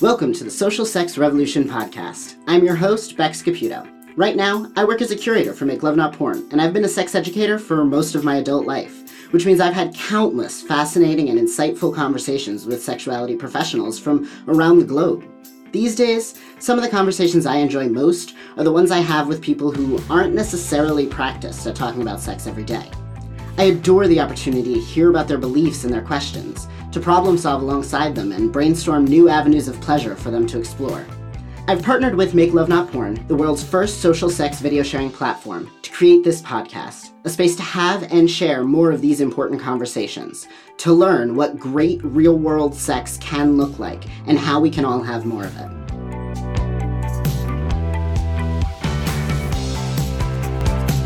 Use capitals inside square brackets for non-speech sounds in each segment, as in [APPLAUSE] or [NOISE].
Welcome to the Social Sex Revolution podcast. I'm your host, Bex Caputo. Right now, I work as a curator for Make Love Not Porn, and I've been a sex educator for most of my adult life, which means I've had countless fascinating and insightful conversations with sexuality professionals from around the globe. These days, some of the conversations I enjoy most are the ones I have with people who aren't necessarily practiced at talking about sex every day. I adore the opportunity to hear about their beliefs and their questions, to problem solve alongside them and brainstorm new avenues of pleasure for them to explore. I've partnered with Make Love Not Porn, the world's first social sex video sharing platform, to create this podcast, a space to have and share more of these important conversations, to learn what great real world sex can look like and how we can all have more of it.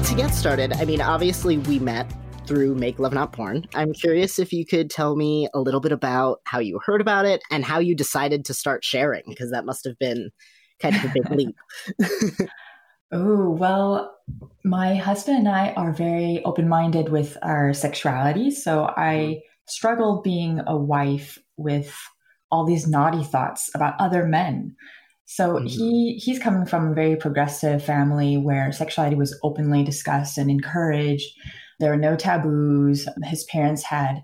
To get started, I mean, obviously, we met through Make Love Not Porn. I'm curious if you could tell me a little bit about how you heard about it and how you decided to start sharing, because that must have been kind of a big leap. [LAUGHS] [LAUGHS] oh, well, my husband and I are very open minded with our sexuality. So I mm-hmm. struggled being a wife with all these naughty thoughts about other men. So mm-hmm. he he's coming from a very progressive family where sexuality was openly discussed and encouraged. There were no taboos. His parents had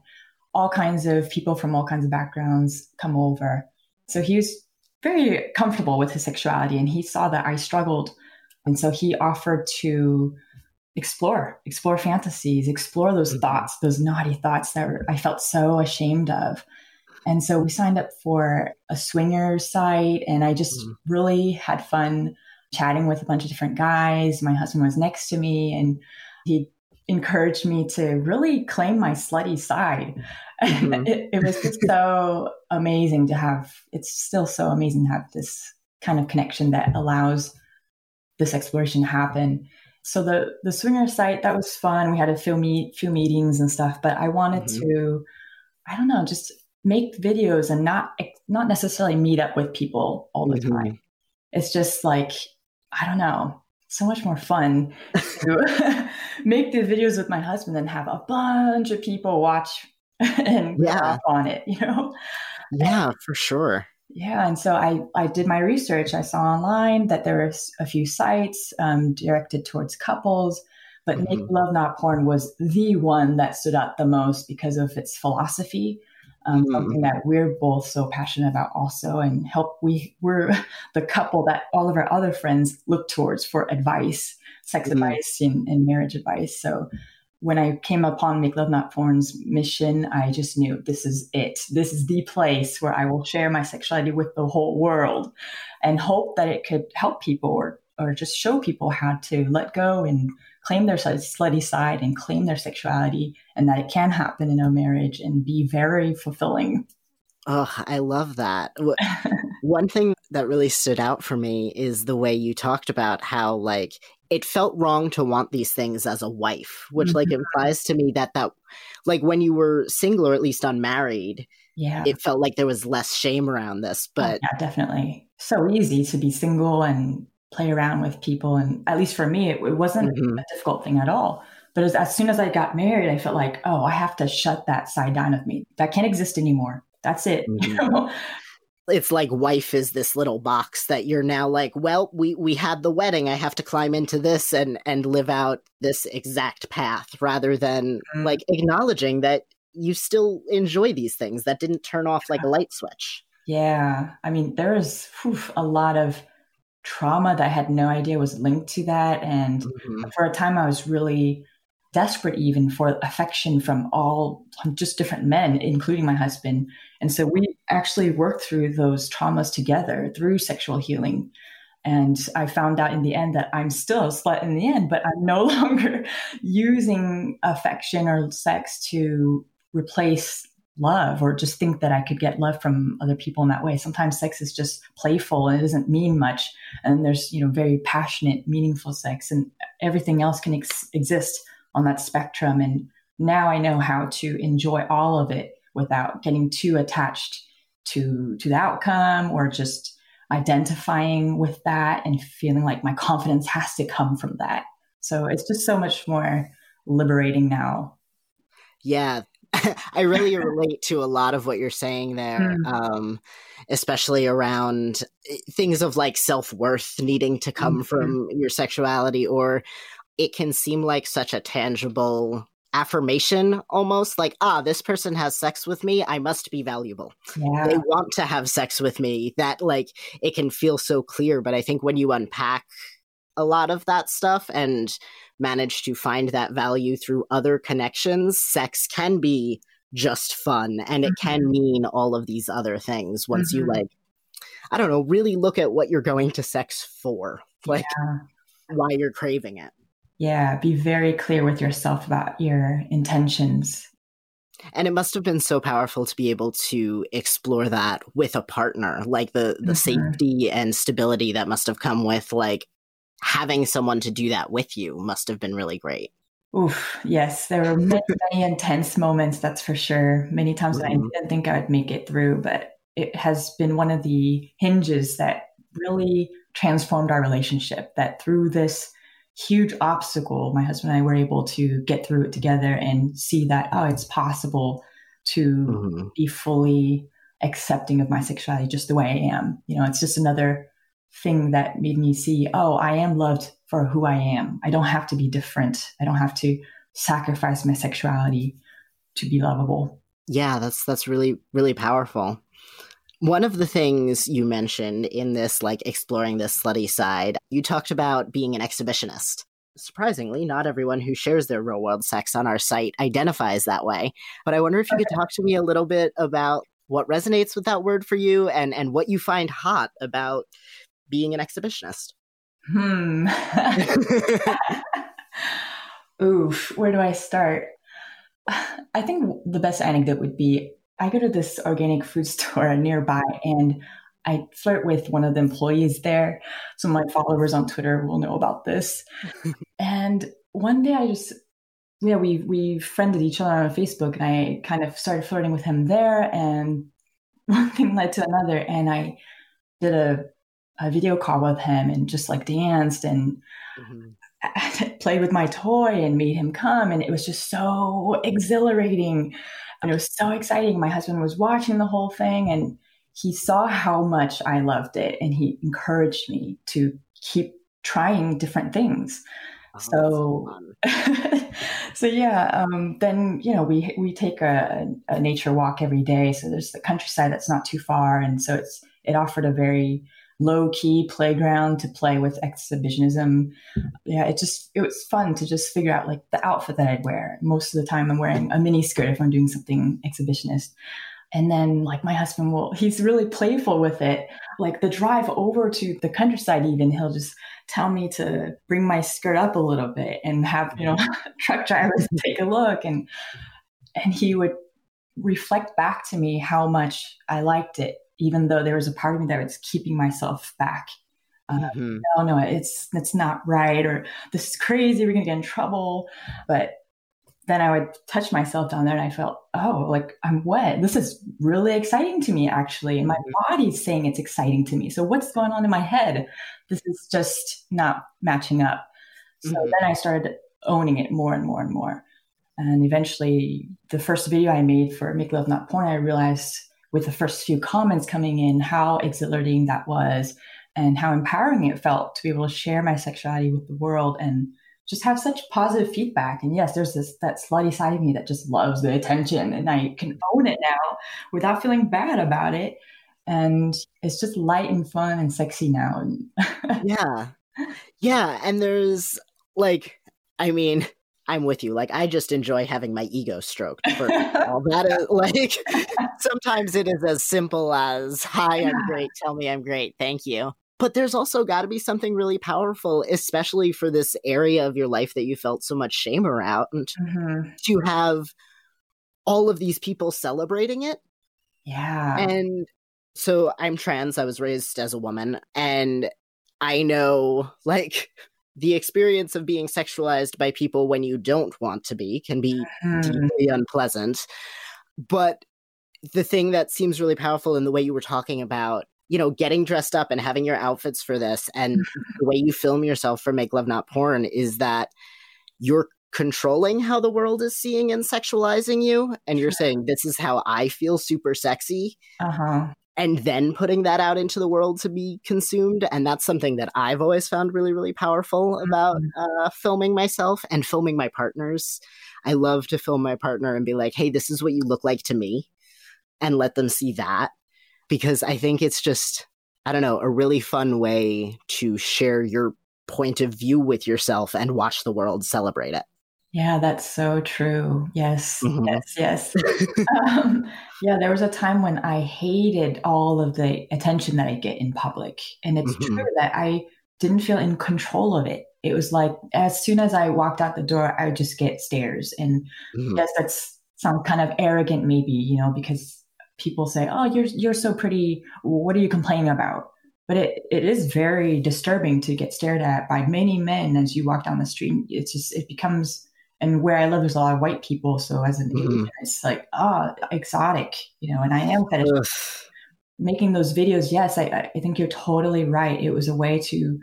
all kinds of people from all kinds of backgrounds come over. So he was very comfortable with his sexuality and he saw that I struggled. And so he offered to explore, explore fantasies, explore those mm-hmm. thoughts, those naughty thoughts that I felt so ashamed of. And so we signed up for a swinger site and I just mm-hmm. really had fun chatting with a bunch of different guys. My husband was next to me and he encouraged me to really claim my slutty side. [LAUGHS] Mm-hmm. it, it, was just so amazing to have, it's still so amazing to have this kind of connection that allows this exploration to happen. So the the swinger site that was fun. We had a few meet few meetings and stuff, but I wanted mm-hmm. to, I don't know, just make videos and not not necessarily meet up with people all the mm-hmm. time. It's just like I don't know, so much more fun to [LAUGHS] make the videos with my husband and have a bunch of people watch [LAUGHS] and yeah. on it, you know? Yeah, for sure. Yeah, and so I I did my research. I saw online that there were a few sites um, directed towards couples, but mm-hmm. Make Love Not Porn was the one that stood out the most because of its philosophy um, mm-hmm. something that we're both so passionate about also and help we we're [LAUGHS] the couple that all of our other friends look towards for advice sex mm-hmm. advice and, and, marriage advice so when i came upon make love not porn's mission i just knew this is it this is the place where i will share my sexuality with the whole world and hope that it could help people or or just show people how to let go and claim their slutty side and claim their sexuality and that it can happen in a marriage and be very fulfilling. Oh, I love that. [LAUGHS] One thing that really stood out for me is the way you talked about how like it felt wrong to want these things as a wife, which mm-hmm. like implies to me that that like when you were single or at least unmarried, yeah, it felt like there was less shame around this. But oh, yeah, definitely so easy to be single and play around with people. And at least for me, it, it wasn't mm-hmm. a difficult thing at all. But as, as soon as I got married, I felt like, oh, I have to shut that side down of me. That can't exist anymore. That's it. [LAUGHS] Mm-hmm. You know? It's like wife is this little box that you're now like, well, we we had the wedding. I have to climb into this and and live out this exact path rather than mm-hmm. like acknowledging that you still enjoy these things that didn't turn off like a light switch. Yeah. I mean, there is whew, a lot of trauma that I had no idea was linked to that. And mm-hmm. for a time, I was really desperate even for affection from all just different men, including my husband. And so we actually worked through those traumas together through sexual healing. And I found out in the end that I'm still a slut in the end, but I'm no [LAUGHS] longer using affection or sex to replace love or just think that I could get love from other people in that way. Sometimes sex is just playful and it doesn't mean much. And there's, you know, very passionate, meaningful sex and everything else can ex- exist on that spectrum. And now I know how to enjoy all of it without getting too attached to, to the outcome or just identifying with that and feeling like my confidence [LAUGHS] has to come from that. So it's just so much more liberating now. Yeah, [LAUGHS] I really relate to a lot of what you're saying there, mm. um, especially around eh, things of like self worth needing to come mm-hmm. from your sexuality, or it can seem like such a tangible affirmation almost like ah this person has sex with me i must be valuable yeah. they want to have sex with me that like it can feel so clear but i think when you unpack a lot of that stuff and manage to find that value through other connections, sex can be just fun and it mm-hmm. can mean all of these other things once mm-hmm. you like I don't know, really look at what you're going to sex for. Like yeah. why you're craving it. Yeah, be very clear with yourself about your intentions. And it must have been so powerful to be able to explore that with a partner, like the the mm-hmm. safety and stability that must have come with like having someone to do that with you must have been really great. Oof, yes, there were many, [LAUGHS] many intense moments, that's for sure. Many times mm-hmm. I didn't think I would make it through, but it has been one of the hinges that really transformed our relationship. That through this huge obstacle, my husband and I were able to get through it together and see that, oh, it's possible to mm-hmm. be fully accepting of my sexuality just the way I am. You know, it's just another thing that made me see, oh, I am loved for who I am. I don't have to be different. I don't have to sacrifice my sexuality to be lovable. Yeah, that's that's really really powerful. One of the things you mentioned in this like exploring this slutty side, you talked about being an exhibitionist. Surprisingly, not everyone who shares their real world sex on our site identifies that way. But I wonder if you okay. could talk to me a little bit about what resonates with that word for you and and what you find hot about being an exhibitionist? Hmm. [LAUGHS] Oof, where do I start? I think the best anecdote would be I go to this organic food [LAUGHS] store nearby and I flirt with one of the employees there. So my followers on Twitter will know about this. [LAUGHS] and one day I just yeah, we we friended each other on Facebook and I kind of started flirting with him there and one thing led to another and I did a a video call with him and just like danced and mm-hmm. [LAUGHS] played with my toy and made him come. And it was just so exhilarating. And it was so exciting. My husband was watching the whole thing and he saw how much I loved it and he encouraged me to keep trying different things. Oh, so, [LAUGHS] so yeah. Um, then you know we we take a, a nature walk every day. So there's the countryside that's not too far, and so it's it offered a very low key playground to play with exhibitionism. Yeah, it just it was fun to just figure out like the outfit that I'd wear. Most of the time, I'm wearing a mini skirt if I'm doing something exhibitionist. And then like my husband will he's really playful with it. Like the drive over to the countryside even he'll just tell me to bring my skirt up a little bit and have, you know, [LAUGHS] truck drivers [LAUGHS] take a look and and he would reflect back to me how much I liked it even though there was a part of me that was keeping myself back. Uh, mm-hmm. No, no, it's it's not right, or this is crazy. We're gonna get in trouble. But then I would touch myself down there, and I felt, oh, like I'm wet. This is really exciting to me, actually, and my mm-hmm. body's saying it's exciting to me. So what's going on in my head? This is just not matching up. So mm-hmm. then I started owning it more and more and more. And eventually, the first video I made for Make Love Not Porn, I realized with the first few comments coming in how exhilarating that was and how empowering it felt to be able to share my sexuality with the world and just have such positive feedback. And yes, there's this that slutty side of me that just loves the attention and I can own it now without feeling bad about it. And it's just light and fun and sexy now. [LAUGHS] yeah. Yeah. And there's like, I mean, I'm with you. Like I just enjoy having my ego stroked. For [LAUGHS] all that is like [LAUGHS] sometimes it is as simple as "Hi, I'm great. Tell me I'm great. Thank you." But there's also got to be something really powerful, especially for this area of your life that you felt so much shame around, mm-hmm. to have all of these people celebrating it. Yeah. And so I'm trans. I was raised as a woman, and I know like the experience of being sexualized by people when you don't want to be can be mm. deeply unpleasant. But the thing that seems really powerful in the way you were talking about, you know, getting dressed up and having your outfits for this and [LAUGHS] the way you film yourself for Make Love Not Porn is that you're controlling how the world is seeing and sexualizing you and you're saying this is how I feel super sexy. Uh-huh. And then putting that out into the world to be consumed. And that's something that I've always found really, really powerful about mm-hmm. uh, filming myself and filming my partners. I love to film my partner and be like, hey, this is what you look like to me, and let them see that. Because I think it's just, I don't know, a really fun way to share your point of view with yourself and watch the world celebrate it. Yeah, that's so true. Yes, mm-hmm. yes, yes. [LAUGHS] um, yeah, there was a time when I hated all of the attention that I get in public. And it's mm-hmm. true that I didn't feel in control of it. It was like as soon as I walked out the door, I would just get stares. And mm-hmm. yes, that's some kind of arrogant, maybe, you know, because people say, Oh, you're you're so pretty. What are you complaining about? but it, it is very disturbing to get stared at by many men as you walk down the street. It's just, it becomes, and where I live, there's a lot of white people. So as an mm-hmm. Asian, it's like, ah, oh, exotic, you know, and I am fetish. Making those videos, yes, I, I think you're totally right. It was a way to,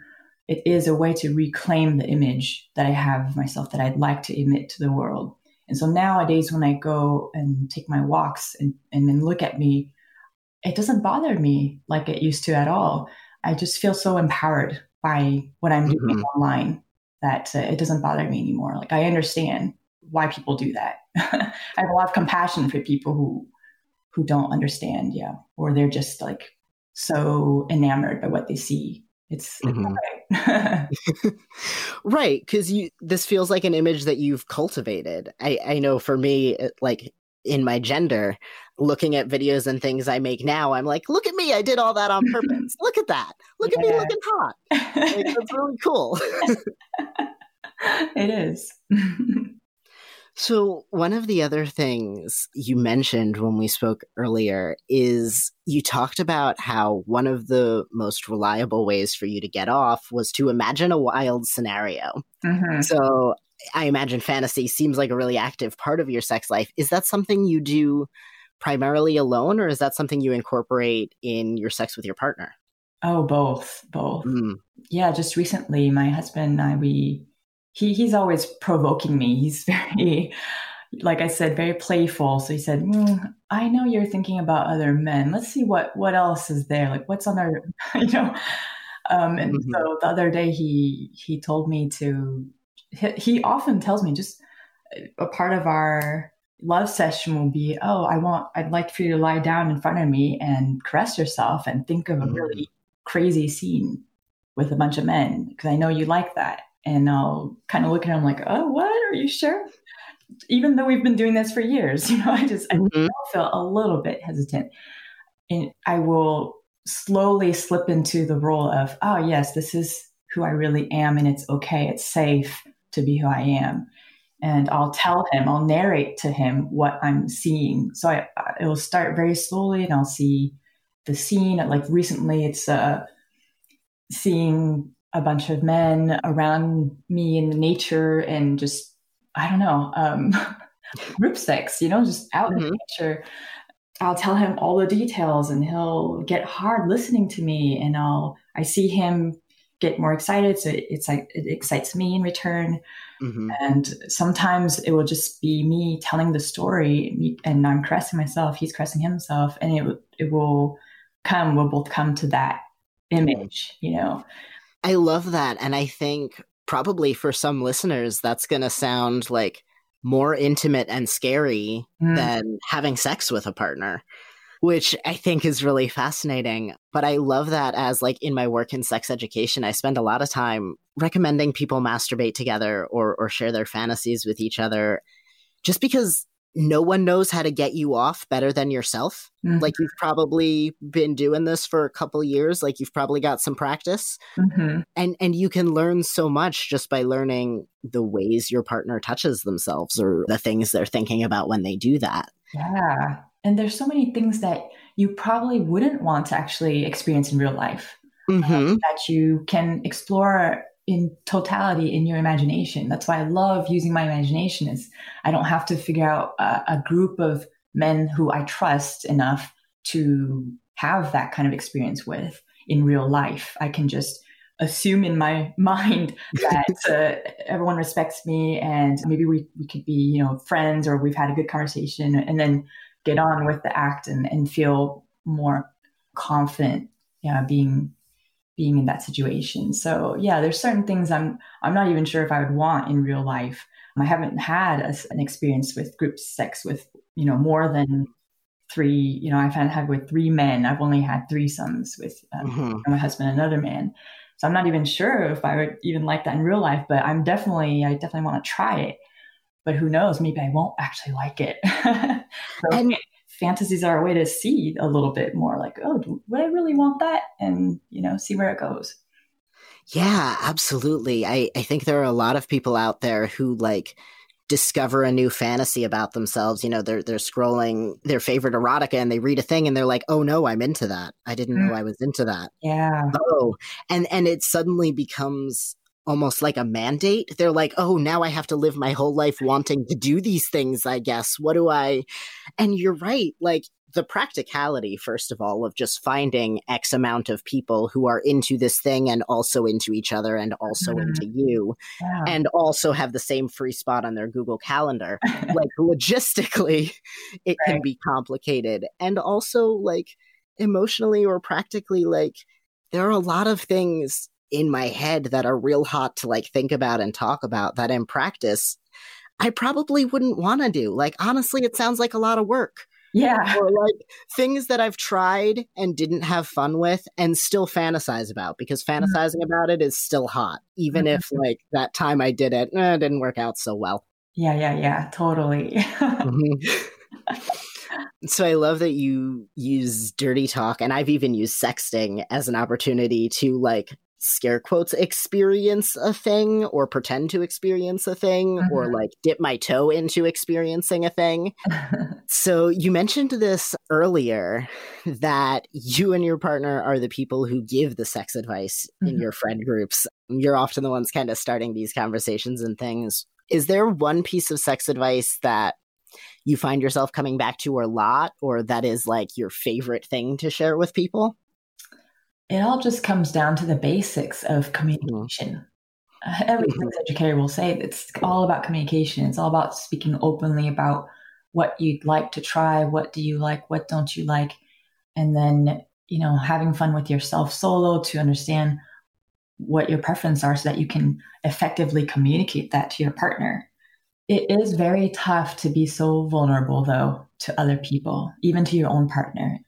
it is a way to reclaim the image that I have of myself that I'd like to emit to the world. And so nowadays, when I go and take my walks and, and then look at me, it doesn't bother me like it used to at all. I just feel so empowered by what I'm doing mm-hmm. online that uh, it doesn't bother me anymore. Like I understand why people do that. [LAUGHS] I have a lot of compassion for people who who don't understand, yeah, or they're just like so enamored by what they see. It's, mm-hmm. right, [LAUGHS] right? Because you this feels like an image that you've cultivated. I I know for me, like in my gender, looking at videos and things I make now, I'm like, look at me, I did all that on purpose. [LAUGHS] look at that. Look yeah. at me looking hot. Like, that's [LAUGHS] really cool. it is. [LAUGHS] so, one of the other things you mentioned when we spoke earlier is you talked about how one of the most reliable ways for you to get off was to imagine a wild scenario. Mm-hmm. So, I imagine fantasy seems like a really active part of your sex life. Is that something you do primarily alone, or is that something you incorporate in your sex with your partner? Oh, both, both. Mm. Yeah, just recently, my husband and I, we he he's always provoking me. He's [LAUGHS] very, like I said, very playful. So he said, mm, "I know you're thinking about other men. Let's see what what else is there. Like what's on our, [LAUGHS] you know." Um, and mm-hmm. so the other day, he he told me to he often tells me just a part of our love session will be, oh, I want, I'd like for you to lie down in front of me and caress yourself and think of a mm-hmm. really crazy scene with a bunch of men because I know you like that. And I'll kind of look at him like, oh, what? Are you sure? Even though we've been doing this for years, [LAUGHS] you know, I just mm-hmm. I feel a little bit hesitant. And I will slowly slip into the role of, oh, yes, this is who I really am and it's okay, it's safe to be who I am. And I'll tell him, I'll narrate to him what I'm seeing. So I, it will start very slowly and I'll see the scene. Like recently, it's uh, seeing a bunch of men around me in the nature and just, I don't know, um, [LAUGHS] group sex, you know, just out mm-hmm. in nature. I'll tell him all the details and he'll get hard listening to me and I'll I see him get more excited. So it, it's like it excites me in return. Mm-hmm. And sometimes it will just be me telling the story, and I'm caressing myself. He's caressing himself, and it it will come. We'll both come to that image, you know. I love that, and I think probably for some listeners, that's going to sound like more intimate and scary mm. than having sex with a partner which I think is really fascinating. But I love that as like in my work in sex education, I spend a lot of time recommending people masturbate together or or share their fantasies with each other just because no one knows how to get you off better than yourself. Mm-hmm. Like you've probably been doing this for a couple years, like you've probably got some practice. Mm-hmm. And and you can learn so much just by learning the ways your partner touches themselves or the things they're thinking about when they do that. Yeah. And there's so many things that you probably wouldn't want to actually experience in real life um, mm-hmm. um, that you can explore in totality in your imagination. That's why I love using my imagination is I don't have to figure out a, a group of men who I trust enough to have that kind of experience with in real life. I can just assume in my [LAUGHS] mind that [LAUGHS] uh, everyone respects me and maybe we, we could be, you know, friends or we've had a good conversation and then get on with the act and, and feel more confident yeah, being being in that situation. So yeah, there's certain things I'm I'm not even sure if I would want in real life. I haven't had a, an experience with group sex with you know more than three. You know, I've had had with three men. I've only had threesomes with um, mm-hmm. my husband and another man. So I'm not even sure if I would even like that in real life. But I'm definitely I definitely want to try it. But who knows? Maybe I won't actually like it. [LAUGHS] so, and fantasies are a way to see a little bit more like, oh, would I really want that? And, you know, see where it goes. Yeah, absolutely. I, I think there are a lot of people out there who like discover a new fantasy about themselves. You know, they're they're scrolling their favorite erotica and they read a thing and they're like, "Oh no, I'm into that. I didn't mm. know I was into that." Yeah. Oh, and and it suddenly becomes almost like a mandate. They're like, oh, now I have to live my whole life wanting to do these things, I guess. What do I? And you're right. Like, the practicality, first of all, of just finding X amount of people who are into this thing and also into each other and also mm-hmm. into you yeah. and also have the same free spot on their Google Calendar. like, [LAUGHS] logistically, it right. can be complicated. And also, like, emotionally or practically, like, there are a lot of things in my head that are real hot to like think about and talk about that in practice I probably wouldn't want to do. Like honestly, it sounds like a lot of work. Yeah. [LAUGHS] Or like things that I've tried and didn't have fun with and still fantasize about because mm-hmm. fantasizing mm-hmm. about it is still hot, even mm-hmm. if like that time I did it, eh, it didn't work out so well. Yeah, yeah, yeah, totally. [LAUGHS] mm-hmm. So I love that you use dirty talk and I've even used sexting as an opportunity to like scare quotes experience a thing or pretend to experience a thing mm-hmm. or like dip my toe into experiencing a thing. [LAUGHS] so you mentioned this earlier that you and your partner are the people who give the sex advice mm-hmm. in your friend groups. You're often the ones kind of starting these conversations and things. Is there one piece of sex advice that you find yourself coming back to a lot or that is like your favorite thing to share with people? It all just comes down to the basics of communication. Mm-hmm. Every mm-hmm. educator will say it's all about communication. It's all about speaking openly about what you'd like to try, what do you like, what don't you like, and then you know having fun with yourself solo to understand what your preferences are so that you can effectively communicate that to your partner. It is very tough to be so vulnerable though to other people, even to your own partner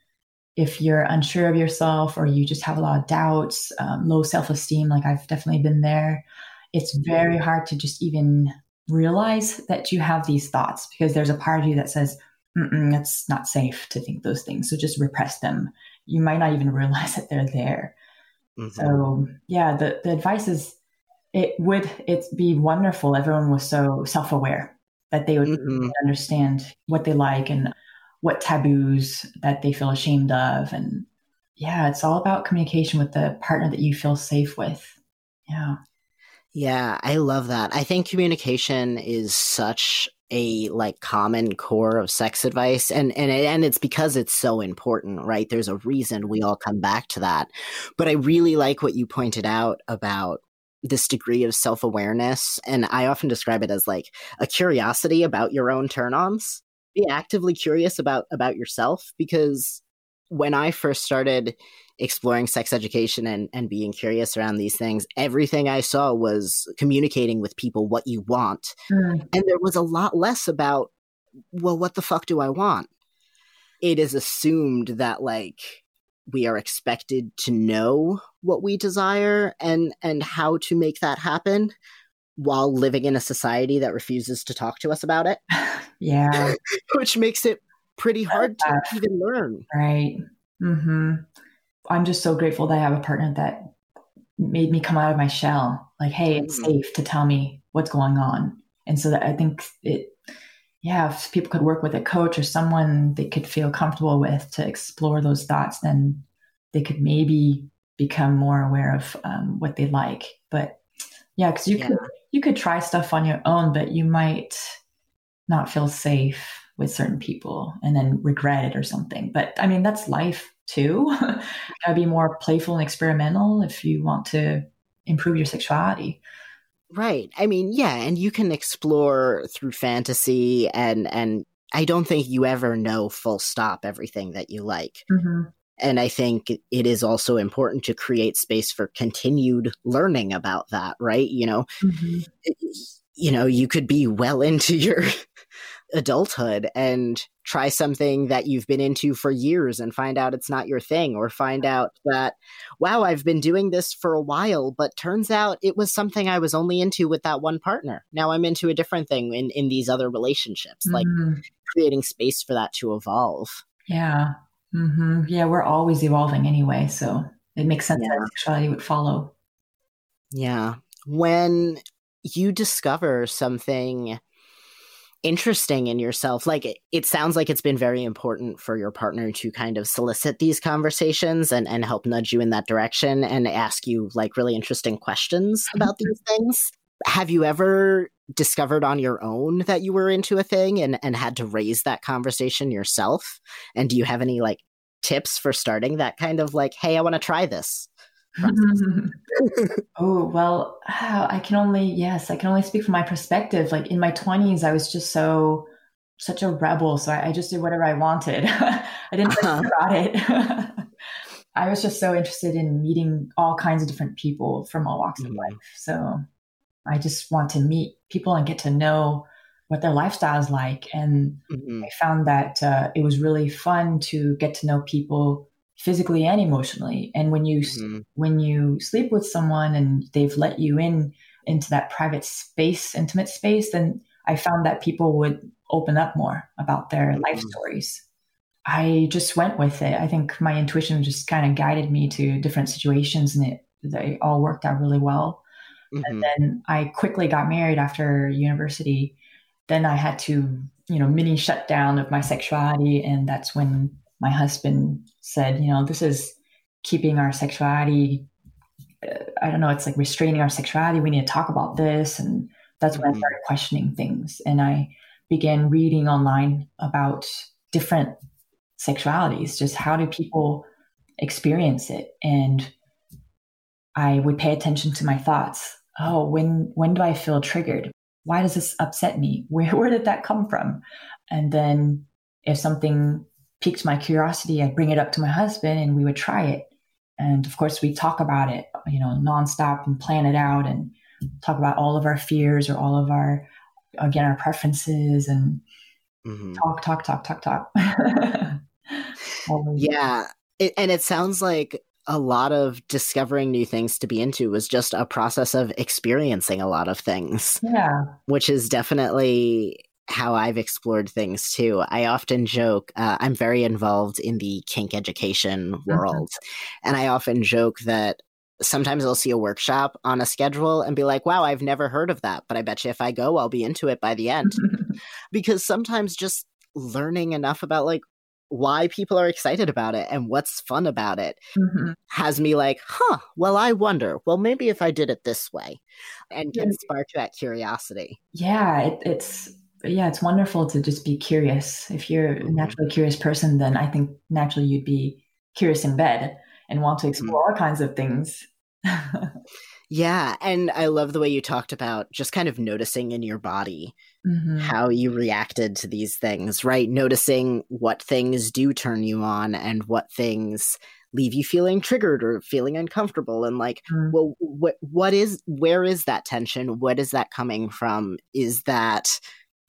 if you're unsure of yourself or you just have a lot of doubts, um, low self esteem, like I've definitely been there, it's very hard to just even realize that you have these thoughts because there's a part of you that says, it's not safe to think those things. So just repress them. You might not even [LAUGHS] realize that they're there. Mm-hmm. So yeah, the, the advice is it would it be wonderful everyone was so self-aware that they would mm-hmm. understand what they like and what taboos that they feel ashamed of. And yeah, it's all about communication with the partner that you feel safe with. Yeah. Yeah, I love that. I think communication is such a like common core of sex advice and and and it's because it's so important right there's a reason we all come back to that but i really like what you pointed out about this degree of self-awareness and i often describe it as like a curiosity about your own turn-ons be actively curious about about yourself because when I first started exploring sex education and, and being curious around these things, everything I saw was communicating with people what you want. Mm. And there was a lot less about, well, what the fuck do I want? It is assumed that like we are expected to know what we desire and and how to make that happen while living in a society that refuses to talk to us about it. [LAUGHS] yeah. [LAUGHS] Which makes it pretty hard to even learn. Right. Mm-hmm. I'm just so grateful that I have a partner that made me come out of my shell. Like, hey, it's mm-hmm. safe to tell me what's going on. And so that I think it, yeah, if people could work with a coach or someone they could feel comfortable with to explore those thoughts, then they could maybe become more aware of um, what they like. But yeah, because you yeah. could you could try stuff on your own, but you might not feel safe with certain people and then regret it or something. But I mean, that's life too. [LAUGHS] Gotta be more playful and experimental if you want to improve your sexuality. Right. I mean, yeah, and you can explore through fantasy and and I don't think you ever know full stop everything that you like. Mm-hmm. And I think it is also important to create space for continued learning about that, right? You know, Mm-hmm. you know, you could be well into your [LAUGHS] adulthood and try something that you've been into for years and find out it's not your thing or find out that wow i've been doing this for a while but turns out it was something i was only into with that one partner now i'm into a different thing in, in these other relationships like Mhm. creating space for that to evolve Yeah. Hmm Yeah, we're always evolving anyway, so it makes sense Yeah. that sexuality would follow. Yeah. When you discover something interesting in yourself, like it, it sounds like it's been very important for your partner to kind of solicit these conversations and, and help nudge you in that direction and ask you like really interesting questions about [LAUGHS] these things. Have you ever discovered on your own that you were into a thing and, and had to raise that conversation yourself? And do you have any like tips for starting that kind of like, hey, I want to try this? [LAUGHS] oh, well, ah, I can only, yes, I can only speak from my perspective. Like in my 20s, I was just so, such a rebel. So I, I just did whatever I wanted. [LAUGHS] I didn't think Uh-huh. about it. [LAUGHS] I was just so interested in meeting all kinds of different people from all walks of Mhm. life. So I just want to meet people and get to know what their lifestyle is like. And Mhm. I found that uh, it was really fun to get to know people physically and emotionally. And when you Mhm. when you sleep with someone and they've let you in into that private space, intimate space, then I found that people would open up more about their life Mhm. stories. I just went with it. I think my intuition just kind of guided me to different situations, and it they all worked out really well. Mhm. And then I quickly got married after university. Then I had to, you know, mini shutdown of my sexuality. And that's when my husband said, you know, this is keeping our sexuality. uh, I don't know, it's like restraining our sexuality. We need to talk about this. And that's when I Mhm. started questioning things. And I began reading online about different sexualities, just how do people experience it? And I would pay attention to my thoughts. Oh, when when do I feel triggered? Why does this upset me? [LAUGHS] Where where did that come from? And then if something piqued my curiosity, I'd bring it up to my husband and we would try it. And of course we talk about it, you know, nonstop and plan it out and talk about all of our fears or all of our again our preferences and Mhm. talk, talk, talk, talk, talk. [LAUGHS] Yeah. It, and it sounds like a lot of discovering new things to be into was just a process of experiencing a lot of things, Yeah. which is definitely how I've explored things too. I often joke, uh, I'm very involved in the kink education world. And I often joke that sometimes I'll see a workshop on a schedule and be like, wow, I've never heard of that. But I bet you if I go, I'll be into it by the end. [LAUGHS] because sometimes just learning enough about like why people are excited about it and what's fun about it Mhm. has me like, huh, well, I wonder, well, maybe if I did it this way and can spark that curiosity. Yeah, it, it's yeah, it's wonderful to just be curious. If you're a Mhm. naturally curious person, then I think naturally you'd be curious in bed and want to explore all kinds of things. [LAUGHS] Yeah. And I love the way you talked about just kind of noticing in your body Mhm. how you reacted to these things, right? Noticing what things do turn you on and what things leave you feeling triggered or feeling uncomfortable and like Mm. well what what is where is that tension what is that coming from is that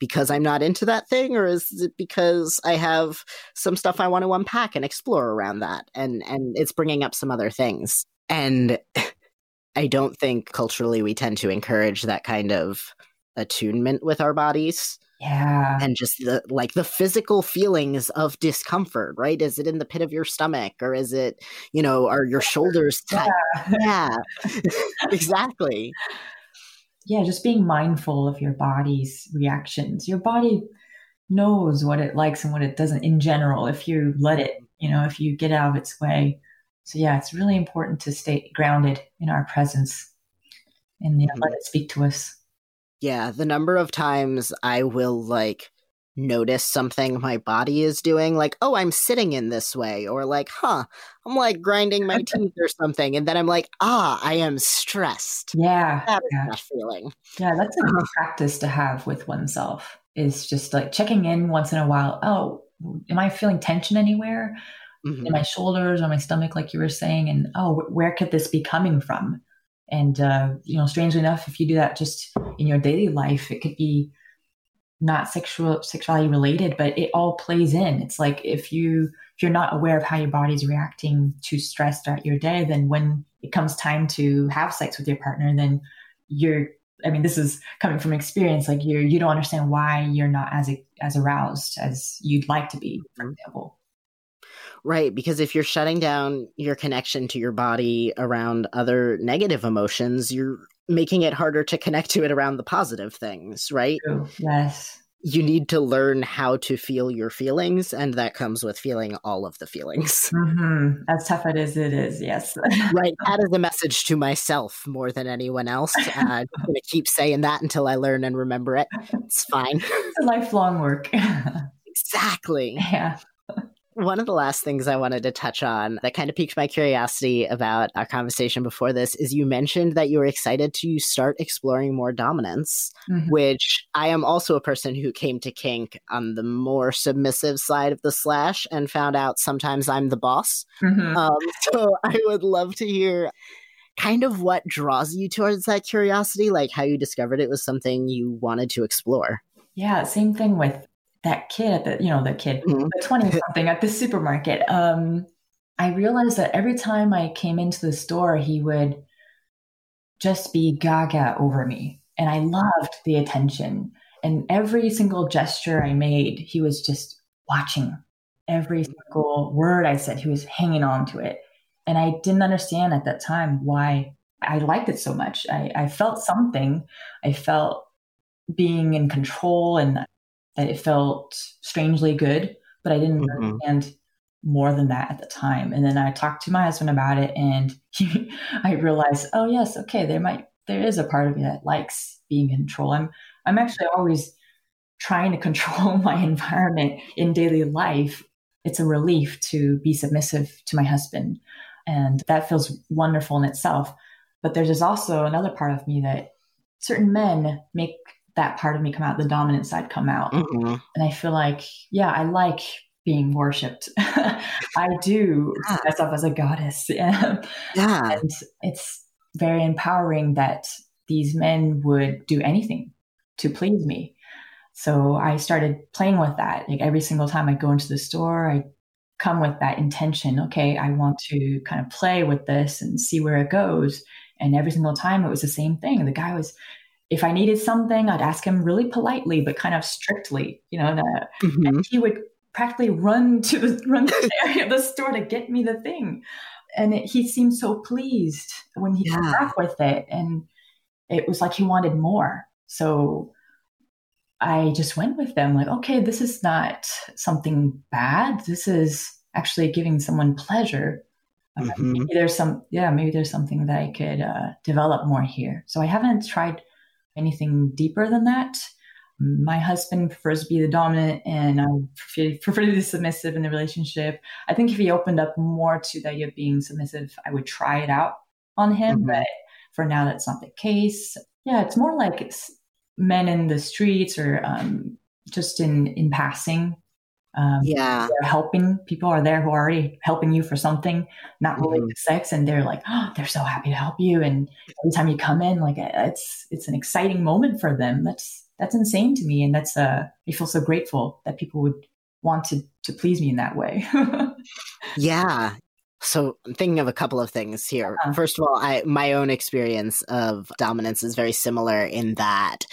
because i'm not into that thing or is it because i have some stuff i want to unpack and explore around that and and it's bringing up some other things and [LAUGHS] i don't think culturally we tend to encourage that kind of attunement with our bodies Yeah. and just the like the physical feelings of discomfort right is it in the pit of your stomach or is it you know are your shoulders [LAUGHS] tight yeah [LAUGHS] exactly yeah, just being mindful of your body's reactions. Your body knows what it likes and what it doesn't in general if you let it, you know, if you get out of its way. So yeah, it's really important to stay grounded in our presence and you know, let mm-hmm. it speak to us. Yeah the number of times i will like notice something my body is doing, like, oh, I'm sitting in this way, or like, huh, I'm like grinding my [LAUGHS] teeth or something. And then I'm like, ah, I am stressed. Yeah. That is yeah. that feeling. Yeah, that's a good practice to have with oneself is just like checking in once in a while. Oh, am I feeling tension anywhere Mhm. in my shoulders or my stomach, like you were saying? And oh, where could this be coming from? And uh, you know, strangely enough, if you do that just in your daily life, it could be not sexual sexuality related, but it all plays in. It's like if you if you're not aware of how your body's reacting to stress throughout your day, then when it comes time to have sex with your partner, then you're I mean, this is coming from experience. Like you, you don't understand why you're not as as aroused as you'd like to be, for example. Right, because if you're shutting down your connection to your body around other negative emotions, you're making it harder to connect to it around the positive things, right? Yes. You need to learn how to feel your feelings, and that comes with feeling all of the feelings. [LAUGHS] hmm As tough it is, it is. Yes. [LAUGHS] right, that is a message to myself more than anyone else. Uh, I'm going to keep saying that until I learn and remember it. It's fine. [LAUGHS] it's a lifelong work. exactly. yeah. One of the last things I wanted to touch on that kind of piqued my curiosity about our conversation before this is you mentioned that you were excited to start exploring more dominance, Mhm. which I am also a person who came to kink on the more submissive side of the slash and found out sometimes I'm the boss. Mhm. Um, [LAUGHS] so I would love to hear kind of what draws you towards that curiosity, like how you discovered it was something you wanted to explore. Yeah, same thing with that kid at the, you know, the kid, Mhm. the 20 [LAUGHS] something at the supermarket. Um, I realized that every time I came into the store, he would just be gaga over me. And I loved the attention. And every single gesture I made, he was just watching. Every single word I said, he was hanging on to it. And I didn't understand at that time why I liked it so much. I, I felt something. I felt being in control and that it felt strangely good, but I didn't Mhm. understand more than that at the time. And then I talked to my husband about it and he, [LAUGHS] I realized, oh yes, okay, there might there is a part of me that likes being in control. I'm I'm actually always trying to [LAUGHS] control my environment in daily life. It's a relief to be submissive to my husband. And that feels wonderful in itself. But there's also another part of me that certain men make that part of me come out, the dominant side come out. Mhm. And I feel like, yeah, I like being worshipped. [LAUGHS] I do see myself as a goddess. [LAUGHS] yeah. and Yeah. it's very empowering that these men would do anything to please me. So I started playing with that. Like every single time I go into the store, I come with that intention. Okay, I want to kind of play with this and see where it goes. And every single time it was the same thing. The guy was, if I needed something, I'd ask him really politely, but kind of strictly, you know, and, uh, Mhm. he would practically run to the run to the area of the store to get me the thing. And it, he seemed so pleased when he came back with it. And it was like he wanted more. So I just went with them, like, okay, this is not something bad. This is actually giving someone pleasure. Uh, Mhm. Maybe there's some, yeah, maybe there's something that I could uh, develop more here. So I haven't tried anything deeper than that. My husband prefers to be the dominant, and I [LAUGHS] prefer, to be submissive in the relationship. I think if he opened up more to the idea of being submissive, I would try it out on him. Mhm. But for now, that's not the case. Yeah, it's more like it's men in the streets or um, just in in passing. Um, Yeah. they're helping people are there who are already helping you for something, not related Mhm. to sex, and they're like, oh, they're so happy to help you. And every time you come in, like it's it's an exciting moment for them. That's that's insane to me, and that's uh, I feel so grateful that people would want to to please me in that way. [LAUGHS] Yeah. So I'm thinking of a couple of things here. Uh-huh. First of all, I my own experience of dominance is very similar in that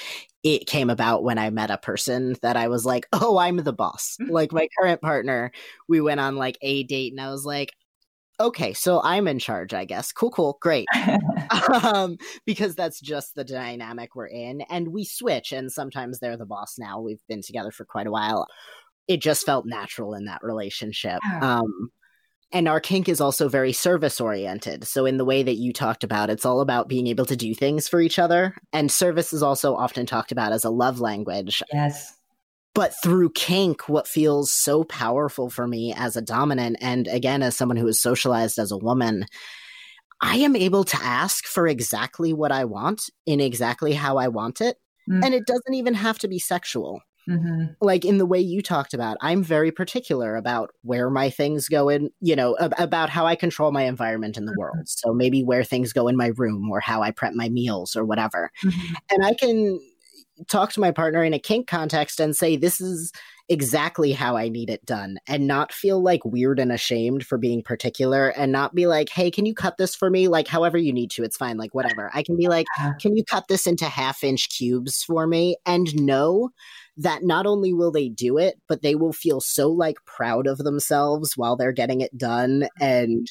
it came about when I met a person that I was like, "Oh, I'm the boss." Mhm. Like my current partner, we went on like a date and I was like, "Okay, so I'm in charge, I guess. Cool, cool. Great." [LAUGHS] um, because that's just the dynamic we're in. And we switch, and sometimes they're the boss now. We've been together for quite a while. It just felt natural in that relationship. Um, and our kink is also very service oriented. So, in the way that you talked about, it's all about being able to do things for each other. And service is also often talked about as a love language. yes. but through kink, what feels so powerful for me as a dominant, and again, as someone who is socialized as a woman, I am able to ask for exactly what I want in exactly how I want it. Mm-hmm. And it doesn't even have to be sexual. Mm-hmm. Like in the way you talked about, I'm very particular about where my things go in, you know, ab- about how I control my environment in the mm-hmm. world. So maybe where things go in my room or how I prep my meals or whatever. Mm-hmm. And I can talk to my partner in a kink context and say, this is exactly how I need it done and not feel like weird and ashamed for being particular and not be like, hey, can you cut this for me? Like, however you need to, it's fine, like, whatever. I can be like, can you cut this into half inch cubes for me? And know that not only will they do it, but they will feel so like proud of themselves while they're getting it done mm-hmm. and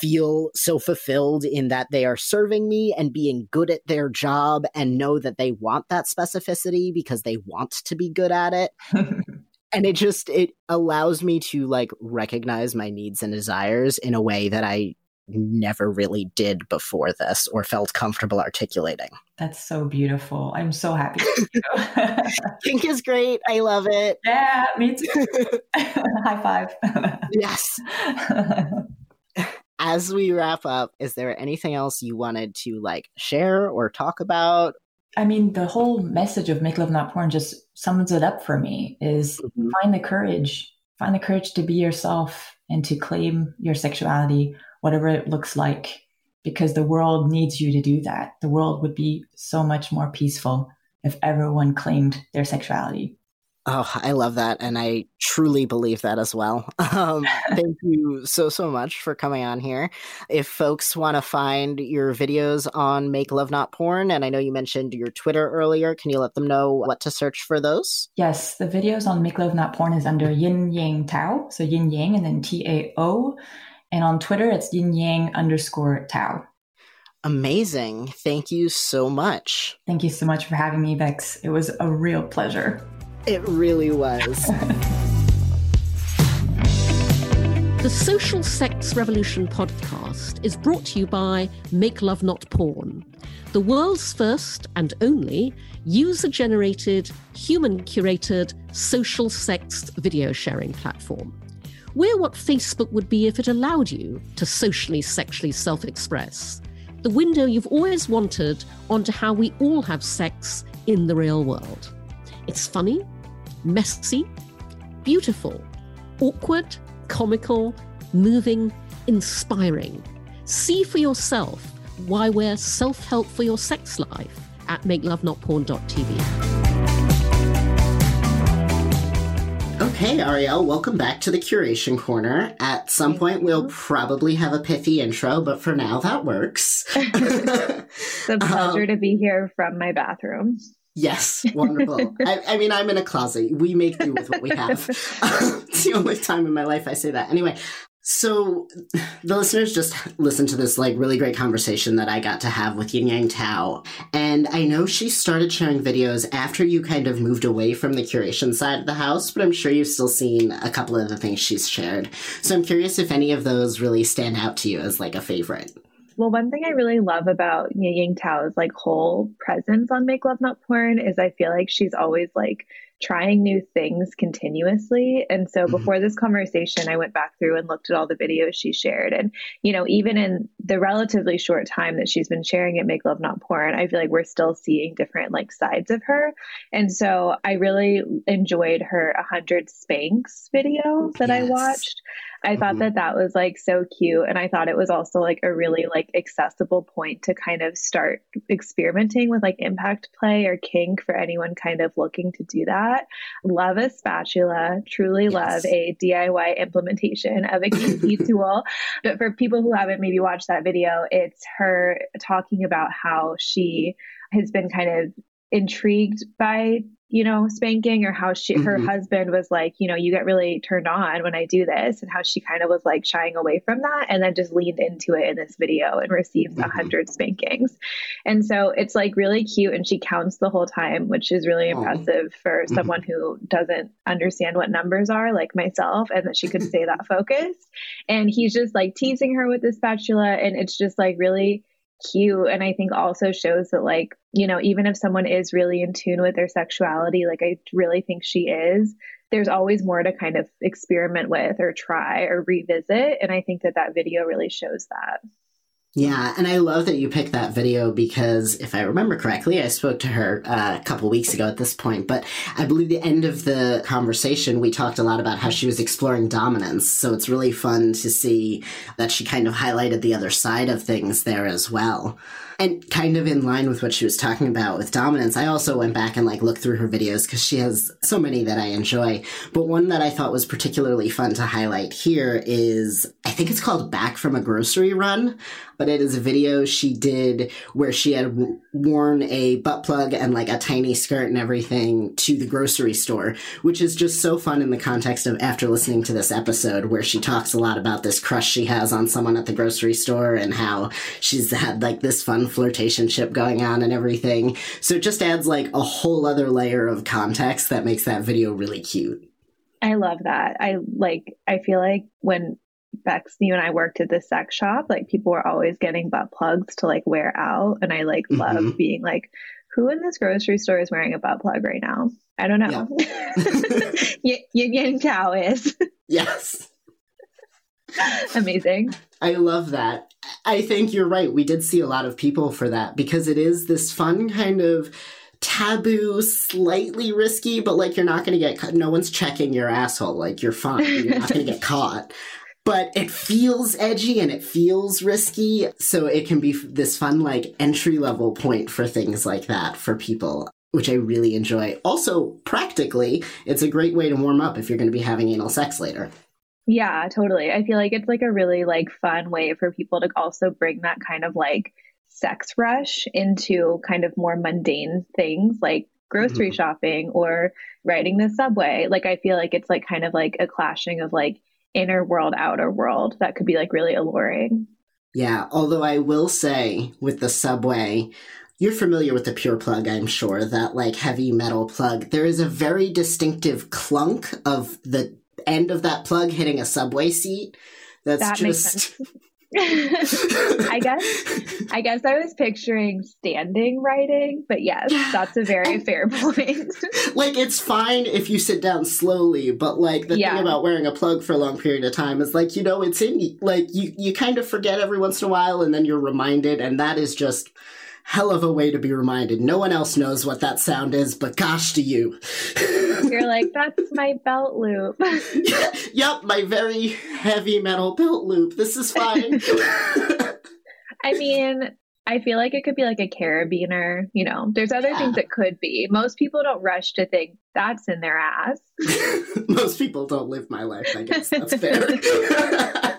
feel so fulfilled in that they are serving me and being good at their job and know that they want that specificity because they want to be good at it. [LAUGHS] and it just it allows me to like recognize my needs and desires in a way that I never really did before this or felt comfortable articulating. That's so beautiful. I'm so happy. Kink [LAUGHS] [LAUGHS] is great. I love it. Yeah, me too. High five. yes as we wrap up, is there anything else you wanted to like share or talk about? I mean, the whole message of Make Love Not Porn just sums it up for me is mm-hmm. find the courage, find the courage to be yourself and to claim your sexuality, whatever it looks like, because the world needs you to do that. The world would be so much more peaceful if everyone claimed their sexuality. Oh, I love that. And I truly believe that as well. [LAUGHS] Um, thank you so, so much for coming on here. If folks want to find your videos on Make Love Not Porn, and I know you mentioned your Twitter earlier, can you let them know what to search for those? Yes, the videos on Make Love Not Porn is under Yin Yang Tao. So Yin Yang and then T A O. And on Twitter, it's Yin Yang underscore Tao. Amazing. Thank you so much. Thank you so much for having me, Bex. It was a real pleasure. It really was. The Social Sex Revolution podcast is brought to you by Make Love Not Porn, the world's first and only user generated, human curated social sex video sharing platform. We're what Facebook would be if it allowed you to socially, sexually self express. The window you've always wanted onto how we all have sex in the real world. It's funny, messy, beautiful, awkward, comical, moving, inspiring. See for yourself why we're self help for your sex life at makelovenotporn.tv. Okay, Ariel, welcome back to the Curation Corner. At some point, we'll probably have a pithy intro, but for now, that works. [LAUGHS] it's a pleasure um, to be here from my bathroom. Yes, wonderful. [LAUGHS] I, I, mean, I'm in a closet. We make do with what we have. [LAUGHS] it's the only time in my life I say that. Anyway, so the listeners just listened to this like really great conversation that I got to have with Yin Yang Tao. And I know she started sharing videos after you kind of moved away from the curation side of the house, but I'm sure you've still seen a couple of the things she's shared. So I'm curious if any of those really stand out to you as like a favorite. Well, one thing I really love about Ying Tao's like whole presence on Make Love Not Porn is I feel like she's always like trying new things continuously. And so mm-hmm. before this conversation, I went back through and looked at all the videos she shared. And, you know, even in the relatively short time that she's been sharing it, Make Love Not Porn, I feel like we're still seeing different like sides of her. And so I really enjoyed her 100 Spanks video that yes. I watched. I thought mm-hmm. that that was like so cute. And I thought it was also like a really like accessible point to kind of start experimenting with like impact play or kink for anyone kind of looking to do that. Love a spatula, truly yes. love a DIY implementation of a kinky [LAUGHS] tool. But for people who haven't maybe watched that video, it's her talking about how she has been kind of intrigued by you know, spanking or how she, mm-hmm. her husband was like, you know, you get really turned on when I do this and how she kind of was like shying away from that and then just leaned into it in this video and received a mm-hmm. hundred spankings. And so it's like really cute and she counts the whole time, which is really impressive for mm-hmm. someone who doesn't understand what numbers are like myself and that she could stay that focused. And he's just like teasing her with the spatula and it's just like really cute. And i think also shows that like you know even if someone is really in tune with their sexuality like i really think she is there's always more to kind of experiment with or try or revisit. And i think that that video really shows that yeah, and I love that you picked that video because if I remember correctly, I spoke to her uh, a couple weeks ago at this point, but I believe the end of the conversation, we talked a lot about how she was exploring dominance. So it's really fun to see that she kind of highlighted the other side of things there as well. And kind of in line with what she was talking about with dominance, I also went back and like looked through her videos because she has so many that I enjoy. But one that I thought was particularly fun to highlight here is I think it's called Back from a Grocery Run, but it is a video she did where she had worn a butt plug and like a tiny skirt and everything to the grocery store, which is just so fun in the context of after listening to this episode where she talks a lot about this crush she has on someone at the grocery store and how she's had like this fun flirtation ship going on and everything. So it just adds like a whole other layer of context that makes that video really cute. I love that. I like I feel like when Bex, you and I worked at the sex shop, like people were always getting butt plugs to like wear out. And I like love mm-hmm. being like, who in this grocery store is wearing a butt plug right now? I don't know. Yeah. Yin Yang Tao is. Yes. [LAUGHS] Amazing. I love that. I think you're right. We did see a lot of people for that because it is this fun kind of taboo, slightly risky, but like you're not going to get no one's checking your asshole. Like you're fine. You're not going to get [LAUGHS] caught. But it feels edgy and it feels risky, so it can be this fun like entry level point for things like that for people which I really enjoy. Also, practically, it's a great way to warm up if you're going to be having anal sex later. Yeah, totally. I feel like it's like a really like fun way for people to also bring that kind of like sex rush into kind of more mundane things like grocery mm-hmm. shopping or riding the subway. Like I feel like it's like kind of like a clashing of like inner world, outer world that could be like really alluring. Yeah, although I will say with the subway, you're familiar with the pure plug, I'm sure, that like heavy metal plug. There is a very distinctive clunk of the end of that plug hitting a subway seat. That's that just [LAUGHS] I guess I guess I was picturing standing writing, but yes, that's a very [LAUGHS] fair point. like it's fine if you sit down slowly, but like the yeah. thing about wearing a plug for a long period of time is like, you know, it's in like you you kind of forget every once in a while and then you're reminded and that is just hell of a way to be reminded. No one else knows what that sound is, but gosh, do you. [LAUGHS] You're like, that's my belt loop. [LAUGHS] yep, my very heavy metal belt loop. This is fine. [LAUGHS] I mean, I feel like it could be like a carabiner. You know, there's other yeah. things it could be. Most people don't rush to think that's in their ass. [LAUGHS] Most people don't live my life, I guess. That's fair.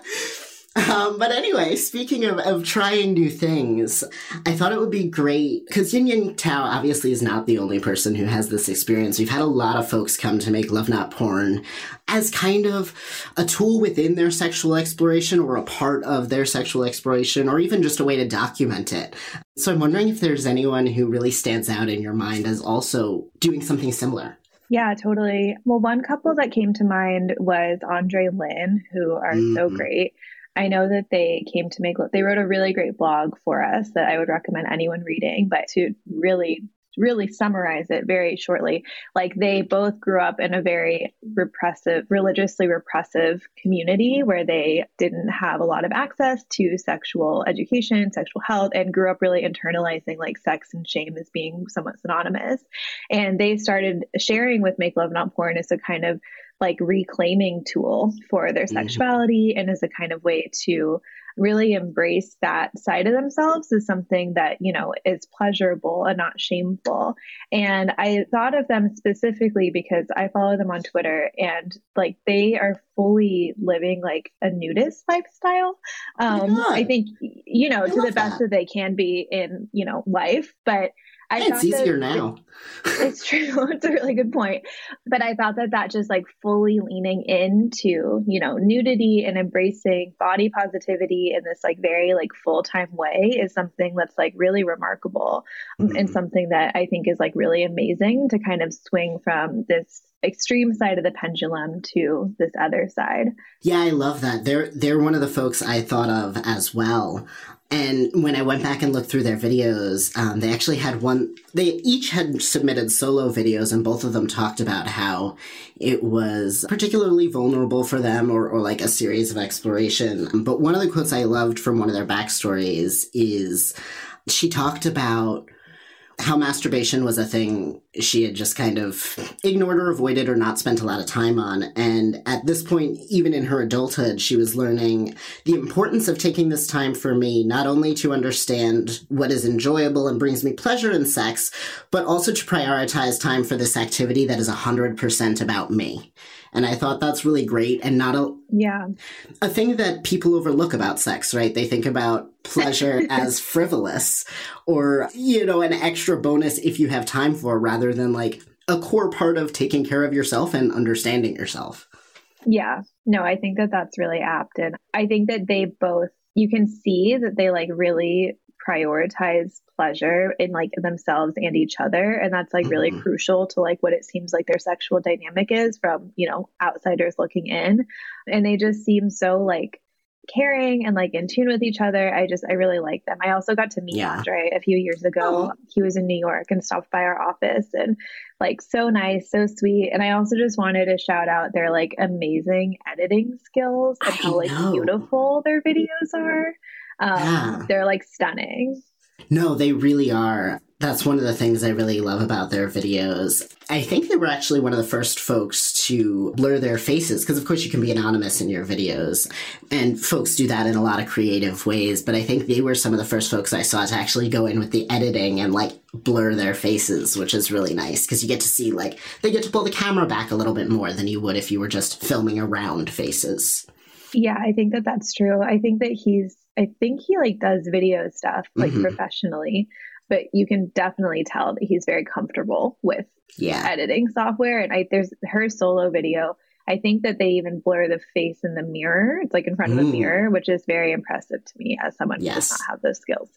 Um, but anyway, speaking of, of trying new things, I thought it would be great because Yin Yang Tao obviously is not the only person who has this experience. We've had a lot of folks come to make Love Not Porn as kind of a tool within their sexual exploration or a part of their sexual exploration or even just a way to document it. So I'm wondering if there's anyone who really stands out in your mind as also doing something similar. Yeah, totally. Well, one couple that came to mind was Andre Lynn, who are mm-hmm. so great. I know that they came to make, they wrote a really great blog for us that I would recommend anyone reading, but to really, really summarize it very shortly, like they both grew up in a very repressive, religiously repressive community where they didn't have a lot of access to sexual education, sexual health, and grew up really internalizing like sex and shame as being somewhat synonymous. And they started sharing with Make Love Not Porn as a kind of like reclaiming tool for their mm-hmm. sexuality mm-hmm. and as a kind of way to really embrace that side of themselves as something that, you know, is pleasurable and not shameful. And I thought of them specifically because I follow them on Twitter and like they are fully living like a nudist lifestyle. Um, I think, you know, I to the best that. that they can be in, you know, life, but I it's easier now. it's [LAUGHS] true. [LAUGHS] It's a really good point. But I thought that that just like fully leaning into, you know, nudity and embracing body positivity in this like very like full time way is something that's like really remarkable mm-hmm. and something that I think is like really amazing to kind of swing from this extreme side of the pendulum to this other side. Yeah, I love that. They're they're one of the folks I thought of as well. And when I went back and looked through their videos, um, they actually had one, they each had submitted solo videos, and both of them talked about how it was particularly vulnerable for them or, or like a series of exploration. But one of the quotes I loved from one of their backstories is she talked about how masturbation was a thing she had just kind of ignored or avoided or not spent a lot of time on. And at this point, even in her adulthood, she was learning the importance of taking this time for me, not only to understand what is enjoyable and brings me pleasure in sex, but also to prioritize time for this activity that is 100% about me. And I thought that's really great and not a yeah a thing that people overlook about sex, right? They think about pleasure [LAUGHS] as frivolous or you know an extra bonus if you have time for rather than like a core part of taking care of yourself and understanding yourself. Yeah. No, I think that that's really apt and I think that they both you can see that they like really prioritize pleasure in like themselves and each other and that's like really mm-hmm. crucial to like what it seems like their sexual dynamic is from you know outsiders looking in and they just seem so like caring and like in tune with each other i just i really like them i also got to meet yeah. andre a few years ago oh. he was in new york and stopped by our office and like so nice so sweet and i also just wanted to shout out their like amazing editing skills and I how like know. beautiful their videos are um, yeah. They're like stunning. No, they really are. That's one of the things I really love about their videos. I think they were actually one of the first folks to blur their faces because, of course, you can be anonymous in your videos, and folks do that in a lot of creative ways. But I think they were some of the first folks I saw to actually go in with the editing and like blur their faces, which is really nice because you get to see like they get to pull the camera back a little bit more than you would if you were just filming around faces. Yeah, I think that that's true. I think that he's I think he like does video stuff like mm-hmm. professionally, but you can definitely tell that he's very comfortable with yeah. editing software. And I there's her solo video. I think that they even blur the face in the mirror. It's like in front of a mirror, which is very impressive to me as someone yes. who does not have those skills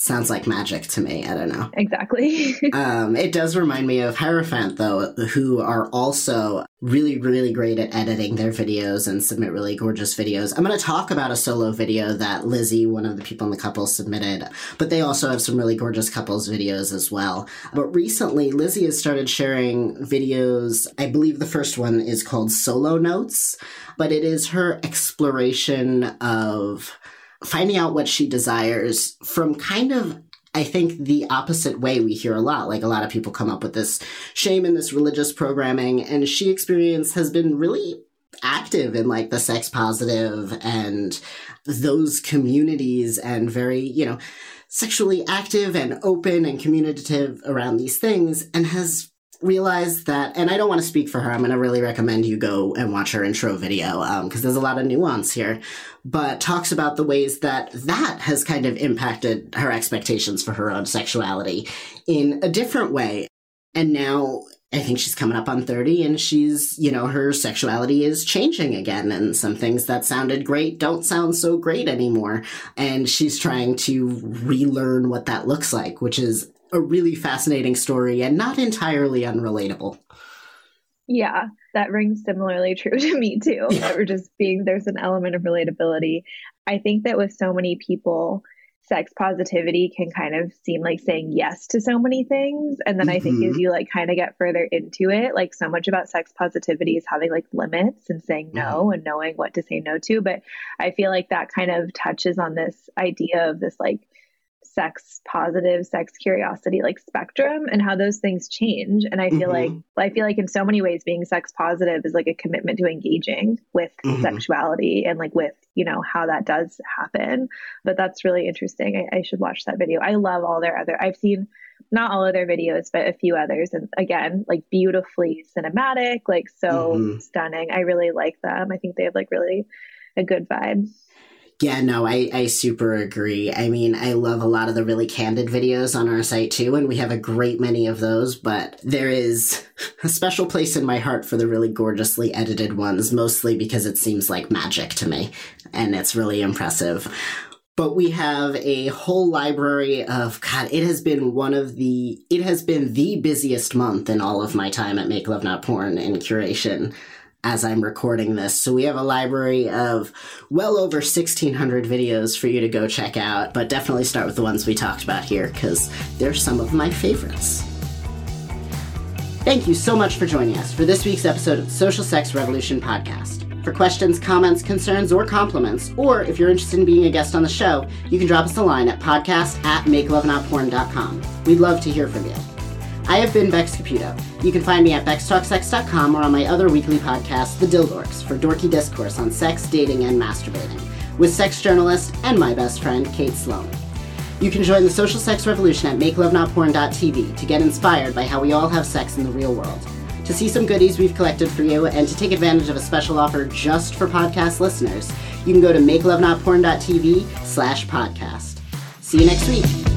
sounds like magic to me. I don't know. Exactly. [LAUGHS] um, it does remind me of Hierophant, though, who are also really, really great at editing their videos and submit really gorgeous videos. I'm going to talk about a solo video that Lizzie, one of the people in the couple, submitted, but they also have some really gorgeous couples videos as well. But recently, Lizzie has started sharing videos. I believe the first one is called Solo Notes, but it is her exploration of finding out what she desires from kind of I think the opposite way we hear a lot. Like a lot of people come up with this shame in this religious programming, and she experience has been really active in like the sex positive and those communities and very, you know, sexually active and open and communicative around these things and has realized that, and I don't want to speak for her. I'm going to really recommend you go and watch her intro video because um, there's a lot of nuance here. But talks about the ways that that has kind of impacted her expectations for her own sexuality in a different way. And now I think she's coming up on 30 and she's, you know, her sexuality is changing again. And some things that sounded great don't sound so great anymore. And she's trying to relearn what that looks like, which is a really fascinating story and not entirely unrelatable. Yeah, that rings similarly true to me too. Yeah. We're just being there's an element of relatability. I think that with so many people, sex positivity can kind of seem like saying yes to so many things. And then mm-hmm. I think as mm-hmm. you like kind of get further into it, like so much about sex positivity is having like limits and saying no mm-hmm. and knowing what to say no to. But I feel like that kind of touches on this idea of this like sex positive sex curiosity like spectrum and how those things change. And i feel mm-hmm. like i feel like in so many ways being sex positive is like a commitment to engaging with mm-hmm. sexuality and like with you know how that does happen. But that's really interesting. I, I should watch that video. I love all their other i've seen not all of their videos but a few others. And again like beautifully cinematic like so mm-hmm. stunning. I really like them. I think they have like really a good vibe yeah, no, I, I super agree. I mean, I love a lot of the really candid videos on our site too, and we have a great many of those, but there is a special place in my heart for the really gorgeously edited ones, mostly because it seems like magic to me, and it's really impressive. But we have a whole library of, God, it has been one of the, it has been the busiest month in all of my time at Make Love Not Porn in curation as I'm recording this. So we have a library of well over 1600 videos for you to go check out, but definitely start with the ones we talked about here because they're some of my favorites. Thank you so much for joining us for this week's episode of the Social Sex Revolution podcast. For questions, comments, concerns, or compliments, or if you're interested in being a guest on the show, you can drop us a line at podcast at makelovenotporn.com. We'd love to hear from you. I have been Bex Caputo. You can find me at bextalksex.com or on my other weekly podcast, The Dildorks, for dorky discourse on sex, dating, and masturbating, with sex journalist and my best friend, Kate Sloan. You can join the social sex revolution at makelovenotporn.tv to get inspired by how we all have sex in the real world to see some goodies we've collected for you, and to take advantage of a special offer just for podcast listeners, you can go to makelovenotporn.tv slash podcast. See you next week.